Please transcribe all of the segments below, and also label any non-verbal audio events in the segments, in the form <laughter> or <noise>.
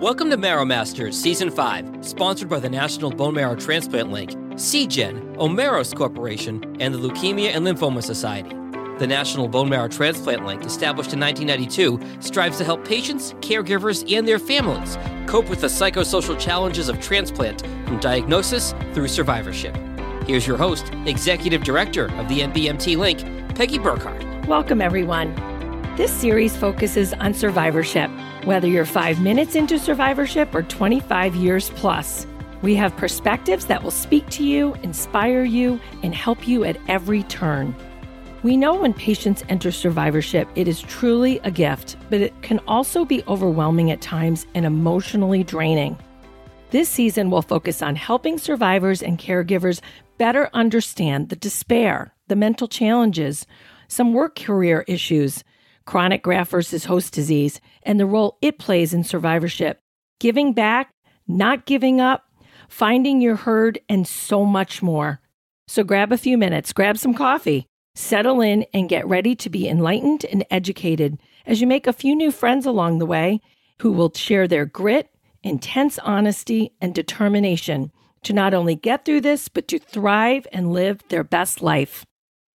Welcome to Marrow Masters Season 5, sponsored by the National Bone Marrow Transplant Link, Seagen, Omeros Corporation, and the Leukemia and Lymphoma Society. The National Bone Marrow Transplant Link, established in 1992, strives to help patients, caregivers, and their families cope with the psychosocial challenges of transplant from diagnosis through survivorship. Here's your host, Executive Director of the NBMT Link, Peggy Burkhardt. Welcome, everyone. This series focuses on survivorship whether you're five minutes into survivorship or 25 years plus, we have perspectives that will speak to you, inspire you, and help you at every turn. We know when patients enter survivorship, it is truly a gift, but it can also be overwhelming at times and emotionally draining. This season will focus on helping survivors and caregivers better understand the despair, the mental challenges, some work career issues, chronic graft versus host disease, and the role it plays in survivorship, giving back, not giving up, finding your herd, and so much more. So grab a few minutes, grab some coffee, settle in, and get ready to be enlightened and educated as you make a few new friends along the way who will share their grit, intense honesty, and determination to not only get through this, but to thrive and live their best life.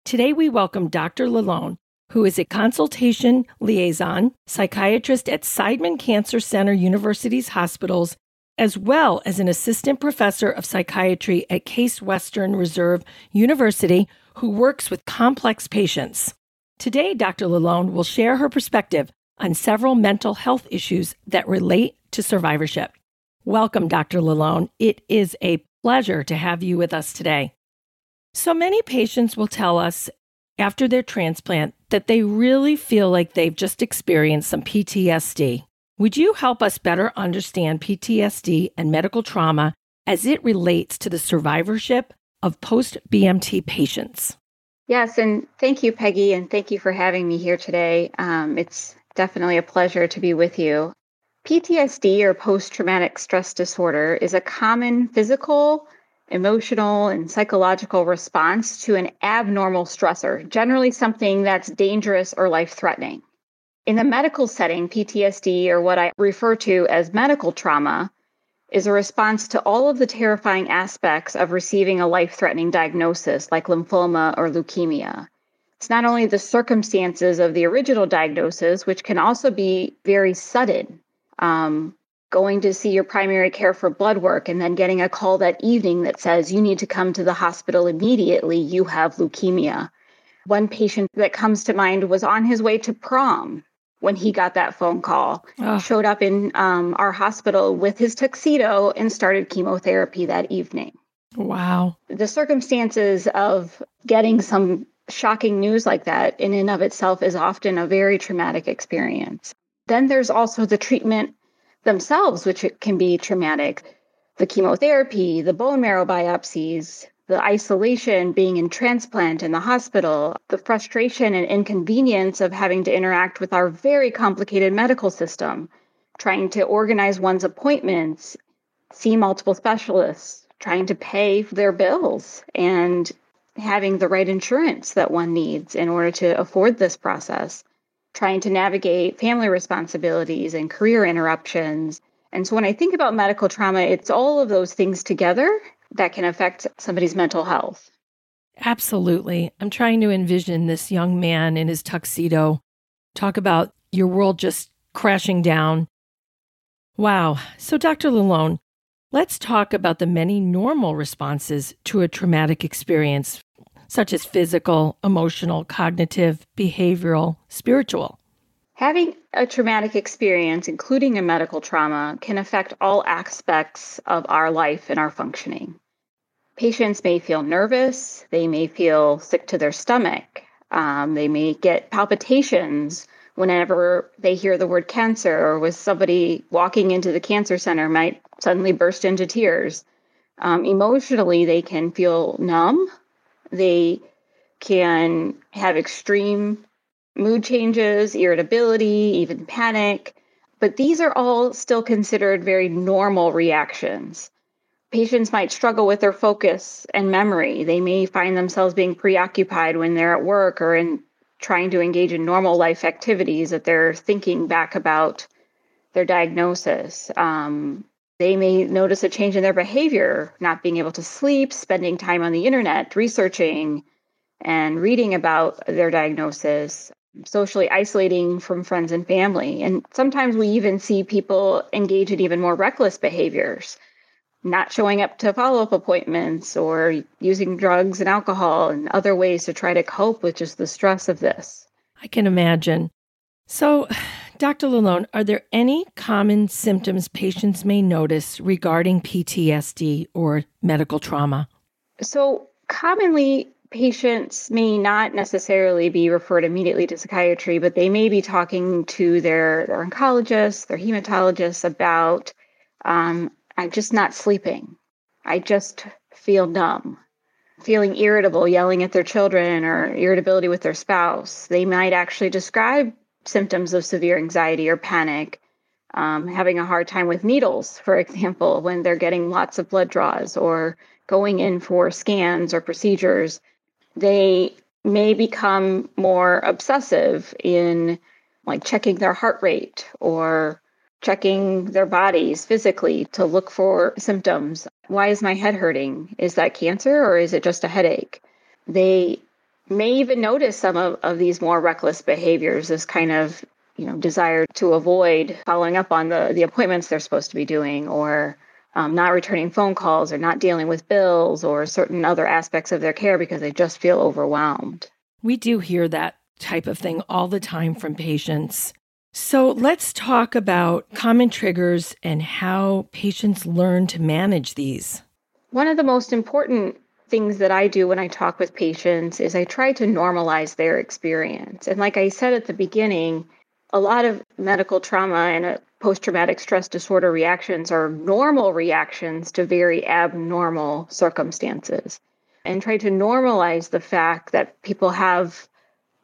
Today, we welcome Dr. Lalone, who is a consultation liaison psychiatrist at Seidman Cancer Center University's hospitals, as well as an assistant professor of psychiatry at Case Western Reserve University, who works with complex patients. Today, Dr. Lalone will share her perspective on several mental health issues that relate to survivorship. Welcome, Dr. Lalone. It is a pleasure to have you with us today. So many patients will tell us after their transplant that they really feel like they've just experienced some PTSD. Would you help us better understand PTSD and medical trauma as it relates to the survivorship of post BMT patients? Yes, and thank you, Peggy, and thank you for having me here today. Um, it's definitely a pleasure to be with you. PTSD or post traumatic stress disorder is a common physical, emotional and psychological response to an abnormal stressor, generally something that's dangerous or life threatening. In the medical setting, PTSD, or what I refer to as medical trauma, is a response to all of the terrifying aspects of receiving a life threatening diagnosis like lymphoma or leukemia. It's not only the circumstances of the original diagnosis, which can also be very sudden. Um, going to see your primary care for blood work and then getting a call that evening that says you need to come to the hospital immediately, you have leukemia. One patient that comes to mind was on his way to prom when he got that phone call. Oh. Showed up in um, our hospital with his tuxedo and started chemotherapy that evening. Wow. The circumstances of getting some shocking news like that in and of itself is often a very traumatic experience. Then there's also the treatment themselves, which can be traumatic. The chemotherapy, the bone marrow biopsies, the isolation, being in transplant in the hospital, the frustration and inconvenience of having to interact with our very complicated medical system, trying to organize one's appointments, see multiple specialists, trying to pay their bills, and having the right insurance that one needs in order to afford this process trying to navigate family responsibilities and career interruptions. And so when I think about medical trauma, it's all of those things together that can affect somebody's mental health. Absolutely. I'm trying to envision this young man in his tuxedo. Talk about your world just crashing down. Wow. So, Dr. Lalone, let's talk about the many normal responses to a traumatic experience such as physical, emotional, cognitive, behavioral, spiritual. Having a traumatic experience, including a medical trauma, can affect all aspects of our life and our functioning. Patients may feel nervous, they may feel sick to their stomach, um, they may get palpitations whenever they hear the word cancer, or with somebody walking into the cancer center might suddenly burst into tears. Um, emotionally, they can feel numb they can have extreme mood changes, irritability, even panic. But these are all still considered very normal reactions. Patients might struggle with their focus and memory. They may find themselves being preoccupied when they're at work or in trying to engage in normal life activities that they're thinking back about their diagnosis. Um, they may notice a change in their behavior, not being able to sleep, spending time on the internet, researching and reading about their diagnosis, socially isolating from friends and family. And sometimes we even see people engage in even more reckless behaviors, not showing up to follow up appointments or using drugs and alcohol and other ways to try to cope with just the stress of this. I can imagine. So, Dr. Lalone, are there any common symptoms patients may notice regarding PTSD or medical trauma? So, commonly, patients may not necessarily be referred immediately to psychiatry, but they may be talking to their, their oncologist, their hematologist about, um, I'm just not sleeping. I just feel numb. Feeling irritable, yelling at their children, or irritability with their spouse. They might actually describe symptoms of severe anxiety or panic, um, having a hard time with needles, for <laughs> example, when they're getting lots of blood draws or going in for scans or procedures, they may become more obsessive in like checking their heart rate or checking their bodies physically to look for symptoms. Why is my head hurting? Is that cancer or is it just a headache? They may even notice some of, of these more reckless behaviors, this kind of you know desire to avoid following up on the the appointments they're supposed to be doing or um, not returning phone calls or not dealing with bills or certain other aspects of their care because they just feel overwhelmed. We do hear that type of thing all the time from patients. So let's talk about common triggers and how patients learn to manage these. One of the most important things that I do when I talk with patients is I try to normalize their experience. And like I said at the beginning, a lot of medical trauma and post traumatic stress disorder reactions are normal reactions to very abnormal circumstances. And try to normalize the fact that people have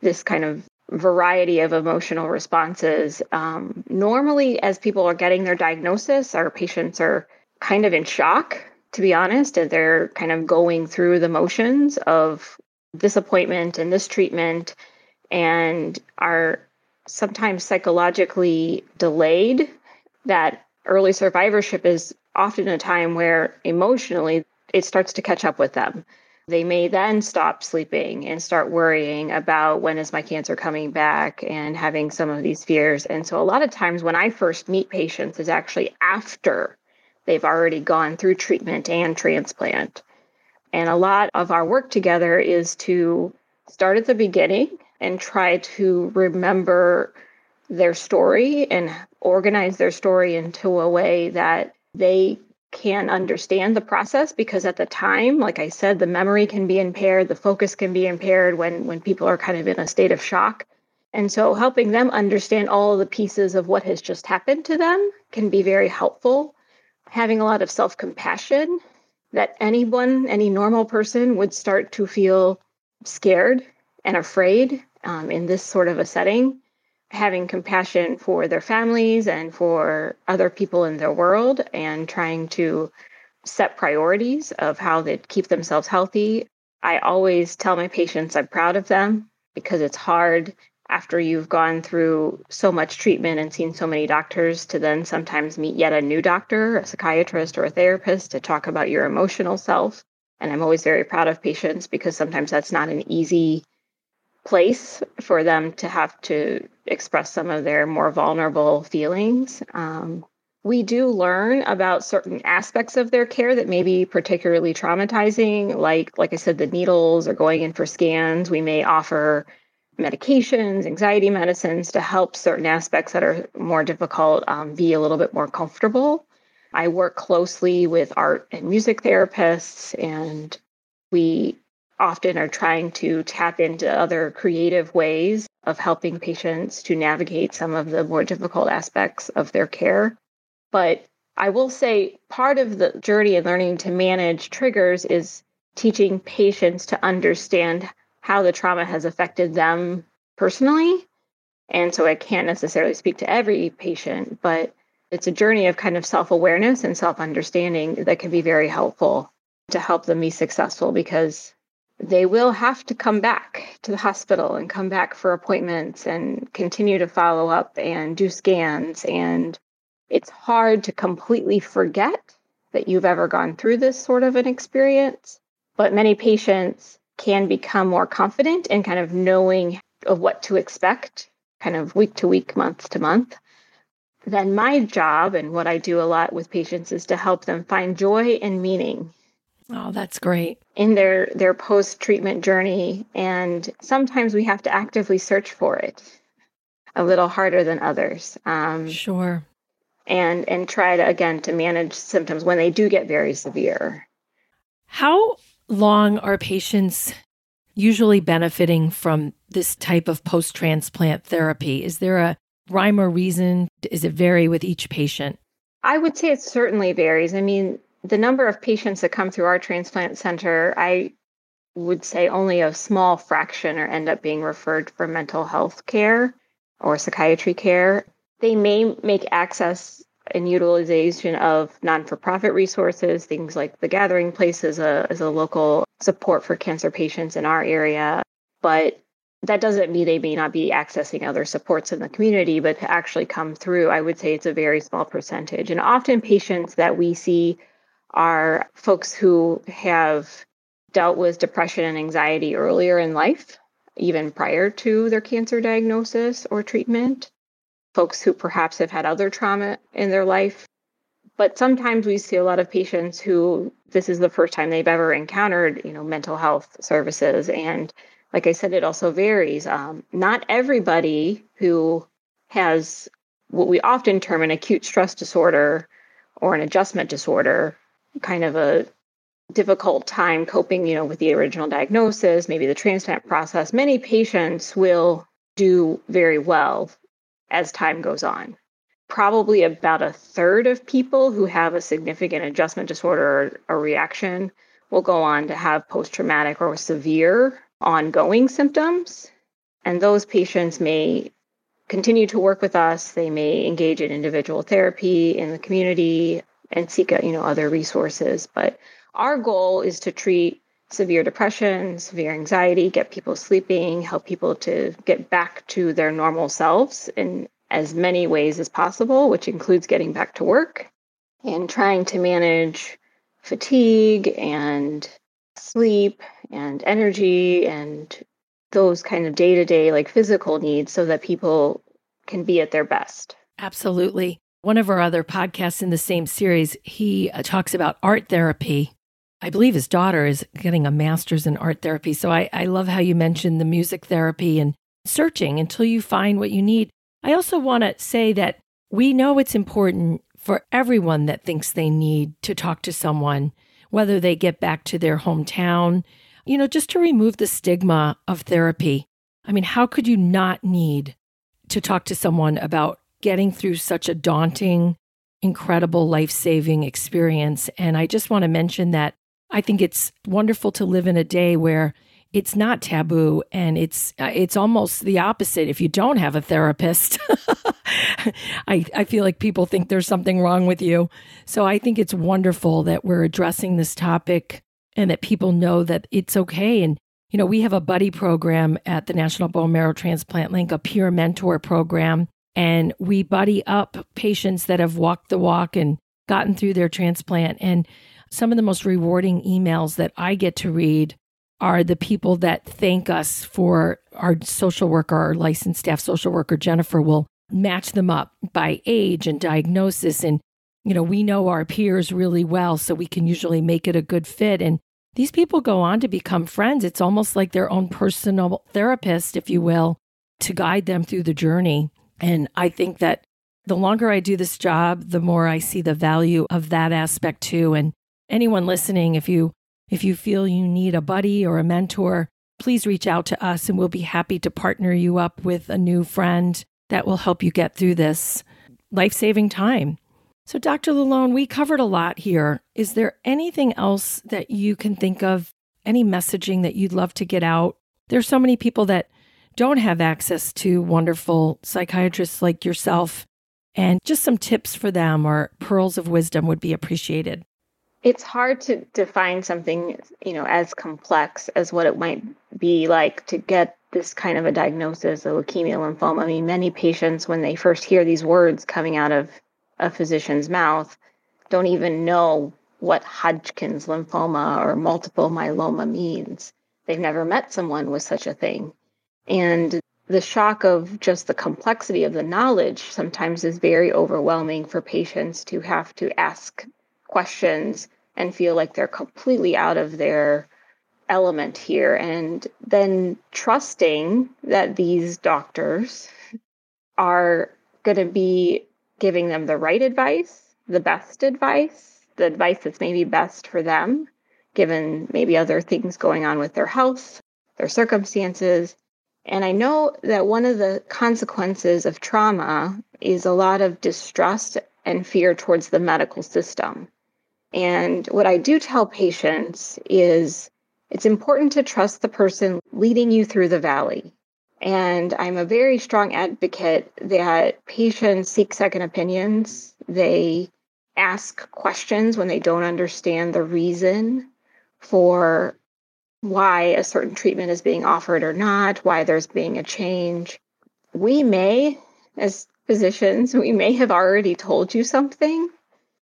this kind of variety of emotional responses. Um, normally, as people are getting their diagnosis, our patients are kind of in shock to be honest, and they're kind of going through the motions of this appointment and this treatment and are sometimes psychologically delayed. That early survivorship is often a time where emotionally it starts to catch up with them. They may then stop sleeping and start worrying about when is my cancer coming back and having some of these fears. And so, a lot of times when I first meet patients is actually after they've already gone through treatment and transplant. And a lot of our work together is to start at the beginning and try to remember their story and organize their story into a way that they can understand the process because at the time like i said the memory can be impaired the focus can be impaired when when people are kind of in a state of shock and so helping them understand all the pieces of what has just happened to them can be very helpful having a lot of self compassion that anyone, any normal person would start to feel scared and afraid um, in this sort of a setting. Having compassion for their families and for other people in their world, and trying to set priorities of how they keep themselves healthy. I always tell my patients I'm proud of them because it's hard after you've gone through so much treatment and seen so many doctors to then sometimes meet yet a new doctor, a psychiatrist or a therapist to talk about your emotional self. And I'm always very proud of patients because sometimes that's not an easy place for them to have to express some of their more vulnerable feelings. Um, we do learn about certain aspects of their care that may be particularly traumatizing, like like I said, the needles or going in for scans. We may offer medications, anxiety medicines to help certain aspects that are more difficult um, be a little bit more comfortable. I work closely with art and music therapists, and we often are trying to tap into other creative ways of helping patients to navigate some of the more difficult aspects of their care. But I will say part of the journey in learning to manage triggers is teaching patients to understand how the trauma has affected them personally. And so I can't necessarily speak to every patient, but it's a journey of kind of self awareness and self understanding that can be very helpful to help them be successful because they will have to come back to the hospital and come back for appointments and continue to follow up and do scans and It's hard to completely forget that you've ever gone through this sort of an experience, but many patients can become more confident in kind of knowing of what to expect, kind of week to week, month to month. Then my job and what I do a lot with patients is to help them find joy and meaning Oh, that's great. In their their post-treatment journey and sometimes we have to actively search for it. A little harder than others. Um, sure. And and try to again to manage symptoms when they do get very severe. How long are patients usually benefiting from this type of post-transplant therapy? Is there a rhyme or reason? Does it vary with each patient? I would say it certainly varies. I mean, the number of patients that come through our transplant center, I would say only a small fraction or end up being referred for mental health care or psychiatry care. They may make access and utilization of non-for-profit resources, things like the Gathering Place is uh, a, is a local support for cancer patients in our area. But that doesn't mean they may not be accessing other supports in the community, but to actually come through, I would say it's a very small percentage. And often patients that we see are folks who have dealt with depression and anxiety earlier in life, even prior to their cancer diagnosis or treatment, folks who perhaps have had other trauma in their life. But sometimes we see a lot of patients who this is the first time they've ever encountered, you know, mental health services. And like I said, it also varies. Um, not everybody who has what we often term an acute stress disorder or an adjustment disorder kind of a difficult time coping, you know, with the original diagnosis, maybe the transplant process, many patients will do very well as time goes on. Probably about a third of people who have a significant adjustment disorder or, or reaction will go on to have post traumatic or severe ongoing symptoms. And those patients may continue to work with us. They may engage in individual therapy in the community and seek out, you know, other resources. But our goal is to treat severe depression, severe anxiety, get people sleeping, help people to get back to their normal selves in as many ways as possible, which includes getting back to work and trying to manage fatigue and sleep and energy and those kind of day to day, like physical needs, so that people can be at their best. Absolutely. One of our other podcasts in the same series, he uh, talks about art therapy. I believe his daughter is getting a master's in art therapy. So I, I love how you mentioned the music therapy and searching until you find what you need. I also want to say that we know it's important for everyone that thinks they need to talk to someone, whether they get back to their hometown, you know, just to remove the stigma of therapy. I mean, how could you not need to talk to someone about getting through such a daunting, incredible, life saving experience. And I just want to mention that I think it's wonderful to live in a day where it's not taboo and it's uh, it's almost the opposite if you don't have a therapist. <laughs> I, I feel like people think there's something wrong with you. So i think it's wonderful that we're addressing this topic and that people know that it's okay. And you know we have a buddy program at the national bone marrow transplant link a peer mentor program. And we buddy up patients that have walked the walk and gotten through their transplant. And some of the most rewarding emails that I get to read are the people that thank us for our social worker, our licensed staff social worker, Jennifer, will match them up by age and diagnosis. And, you know, we know our peers really well, so we can usually make it a good fit. And these people go on to become friends. It's almost like their own personal therapist, if you will, to guide them through the journey. And I think that the longer I do this job, the more I see the value of that aspect too. And anyone listening, if you if you feel you need a buddy or a mentor, please reach out to us and we'll be happy to partner you up with a new friend that will help you get through this life-saving time. So Dr. Lalone, we covered a lot here. Is there anything else that you can think of, any messaging that you'd love to get out? There's so many people that don't have access to wonderful psychiatrists like yourself. And just some tips for them or pearls of wisdom would be appreciated. It's hard to define something, you know, as complex as what it might be like to get this kind of a diagnosis of leukemia lymphoma. I mean, many patients, when they first hear these words coming out of a physician's mouth don't even know what Hodgkin's lymphoma or multiple myeloma means. They've never met someone with such a thing. And the shock of just the complexity of the knowledge sometimes is very overwhelming for patients to have to ask questions and feel like they're completely out of their element here. And then trusting that these doctors are going to be giving them the right advice, the best advice, the advice that's maybe best for them, given maybe other things going on with their health, their circumstances, and I know that one of the consequences of trauma is a lot of distrust and fear towards the medical system. And what I do tell patients is it's important to trust the person leading you through the valley. And I'm a very strong advocate that patients seek second opinions. They ask questions when they don't understand the reason for why a certain treatment is being offered or not, why there's being a change. We may, as physicians, <laughs> we may have already told you something.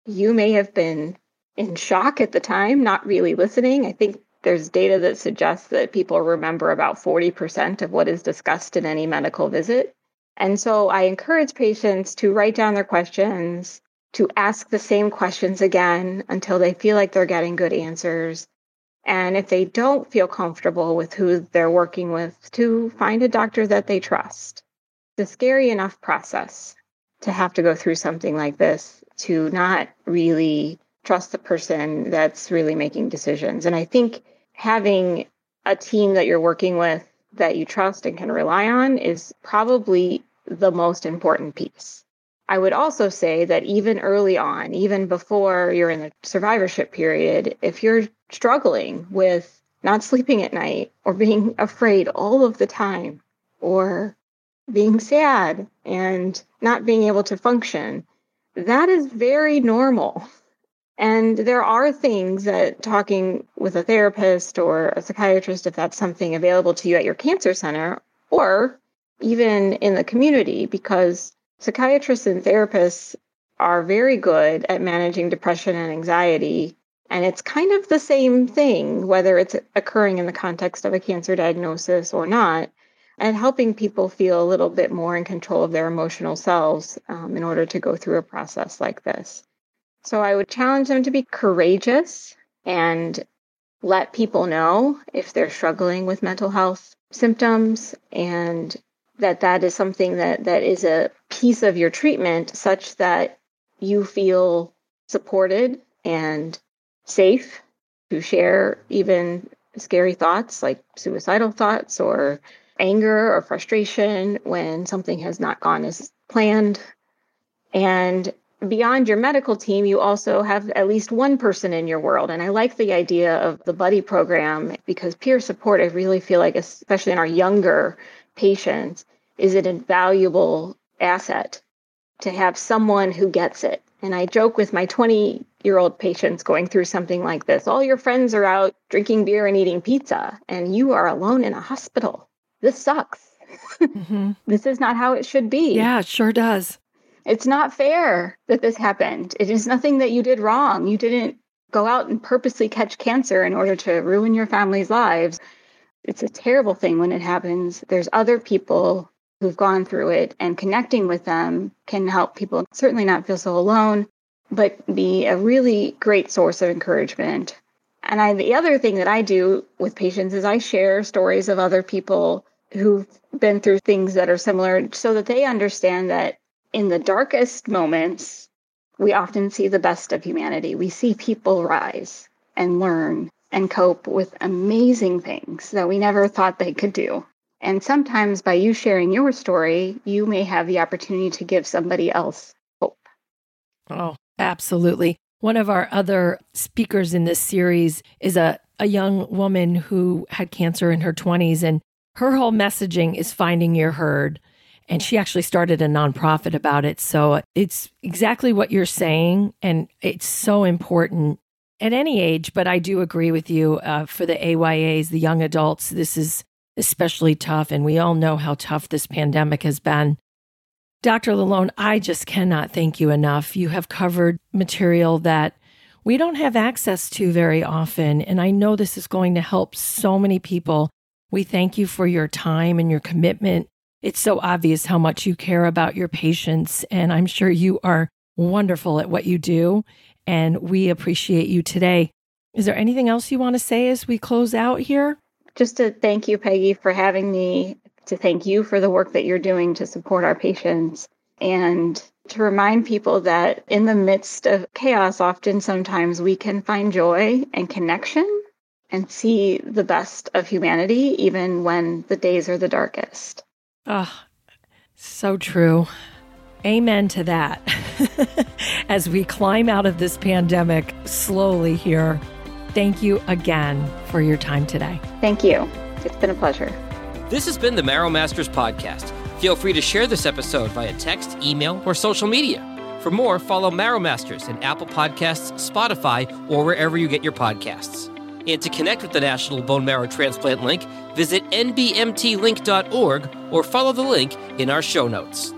You may have been in shock at the time, not really listening. I think there's data that suggests that people remember about 40% of what is discussed in any medical visit. And so I encourage patients to write down their questions, to ask the same questions again until they feel like they're getting good answers, and if they don't feel comfortable with who they're working with, to find a doctor that they trust. It's a scary enough process to have to go through something like this to not really trust the person that's really making decisions. And I think having a team that you're working with that you trust and can rely on is probably the most important piece. I would also say that even early on, even before you're in the survivorship period, if you're struggling with not sleeping at night or being <laughs> afraid all of the time or being sad and not being able to function, that is very normal. <laughs> And there are things that talking with a therapist or a psychiatrist, if that's something available to you at your cancer center, or even in the community, because psychiatrists and therapists are very good at managing depression and anxiety and it's kind of the same thing, whether it's occurring in the context of a cancer diagnosis or not, and helping people feel a little bit more in control of their emotional selves um, in order to go through a process like this. So I would challenge them to be courageous and let people know if they're struggling with mental health symptoms and that that is something that that is a piece of your treatment such that you feel supported and safe to share even scary thoughts like suicidal thoughts or anger or frustration when something has not gone as planned. And beyond your medical team, you also have at least one person in your world. And I like the idea of the buddy program because peer support, I really feel like, especially in our younger patients, is an invaluable asset to have someone who gets it. And I joke with my 20 year old patients going through something like this. All your friends are out drinking beer and eating pizza, and you are alone in a hospital. This sucks. Mm-hmm. <laughs> this is not how it should be. Yeah, it sure does. It's not fair that this happened. It is nothing that you did wrong. You didn't go out and purposely catch cancer in order to ruin your family's lives. It's a terrible thing when it happens. There's other people who've gone through it, and connecting with them can help people certainly not feel so alone but be a really great source of encouragement. And I, the other thing that I do with patients is I share stories of other people who've been through things that are similar so that they understand that in the darkest moments, we often see the best of humanity. We see people rise and learn and cope with amazing things that we never thought they could do. And sometimes by you sharing your story, you may have the opportunity to give somebody else hope. Oh, Absolutely. One of our other speakers in this series is a, a young woman who had cancer in her 20s, and her whole messaging is finding your herd. And she actually started a nonprofit about it. So it's exactly what you're saying. And it's so important at any age. But I do agree with you uh, for the AYAs, the young adults, this is especially tough. And we all know how tough this pandemic has been. Dr. Lalone, I just cannot thank you enough. You have covered material that we don't have access to very often. And I know this is going to help so many people. We thank you for your time and your commitment. It's so obvious how much you care about your patients. And I'm sure you are wonderful at what you do. And we appreciate you today. Is there anything else you want to say as we close out here? Just to thank you, Peggy, for having me, to thank you for the work that you're doing to support our patients, and to remind people that in the midst of chaos, often sometimes we can find joy and connection and see the best of humanity, even when the days are the darkest. Oh, so true. Amen to that. <laughs> As we climb out of this pandemic slowly here, thank you again for your time today. Thank you. It's been a pleasure. This has been the Marrow Masters Podcast. Feel free to share this episode via text, email, or social media. For more, follow Marrow Masters in Apple Podcasts, Spotify, or wherever you get your podcasts. And to connect with the National Bone Marrow Transplant Link, visit nbmtlink.org or follow the link in our show notes.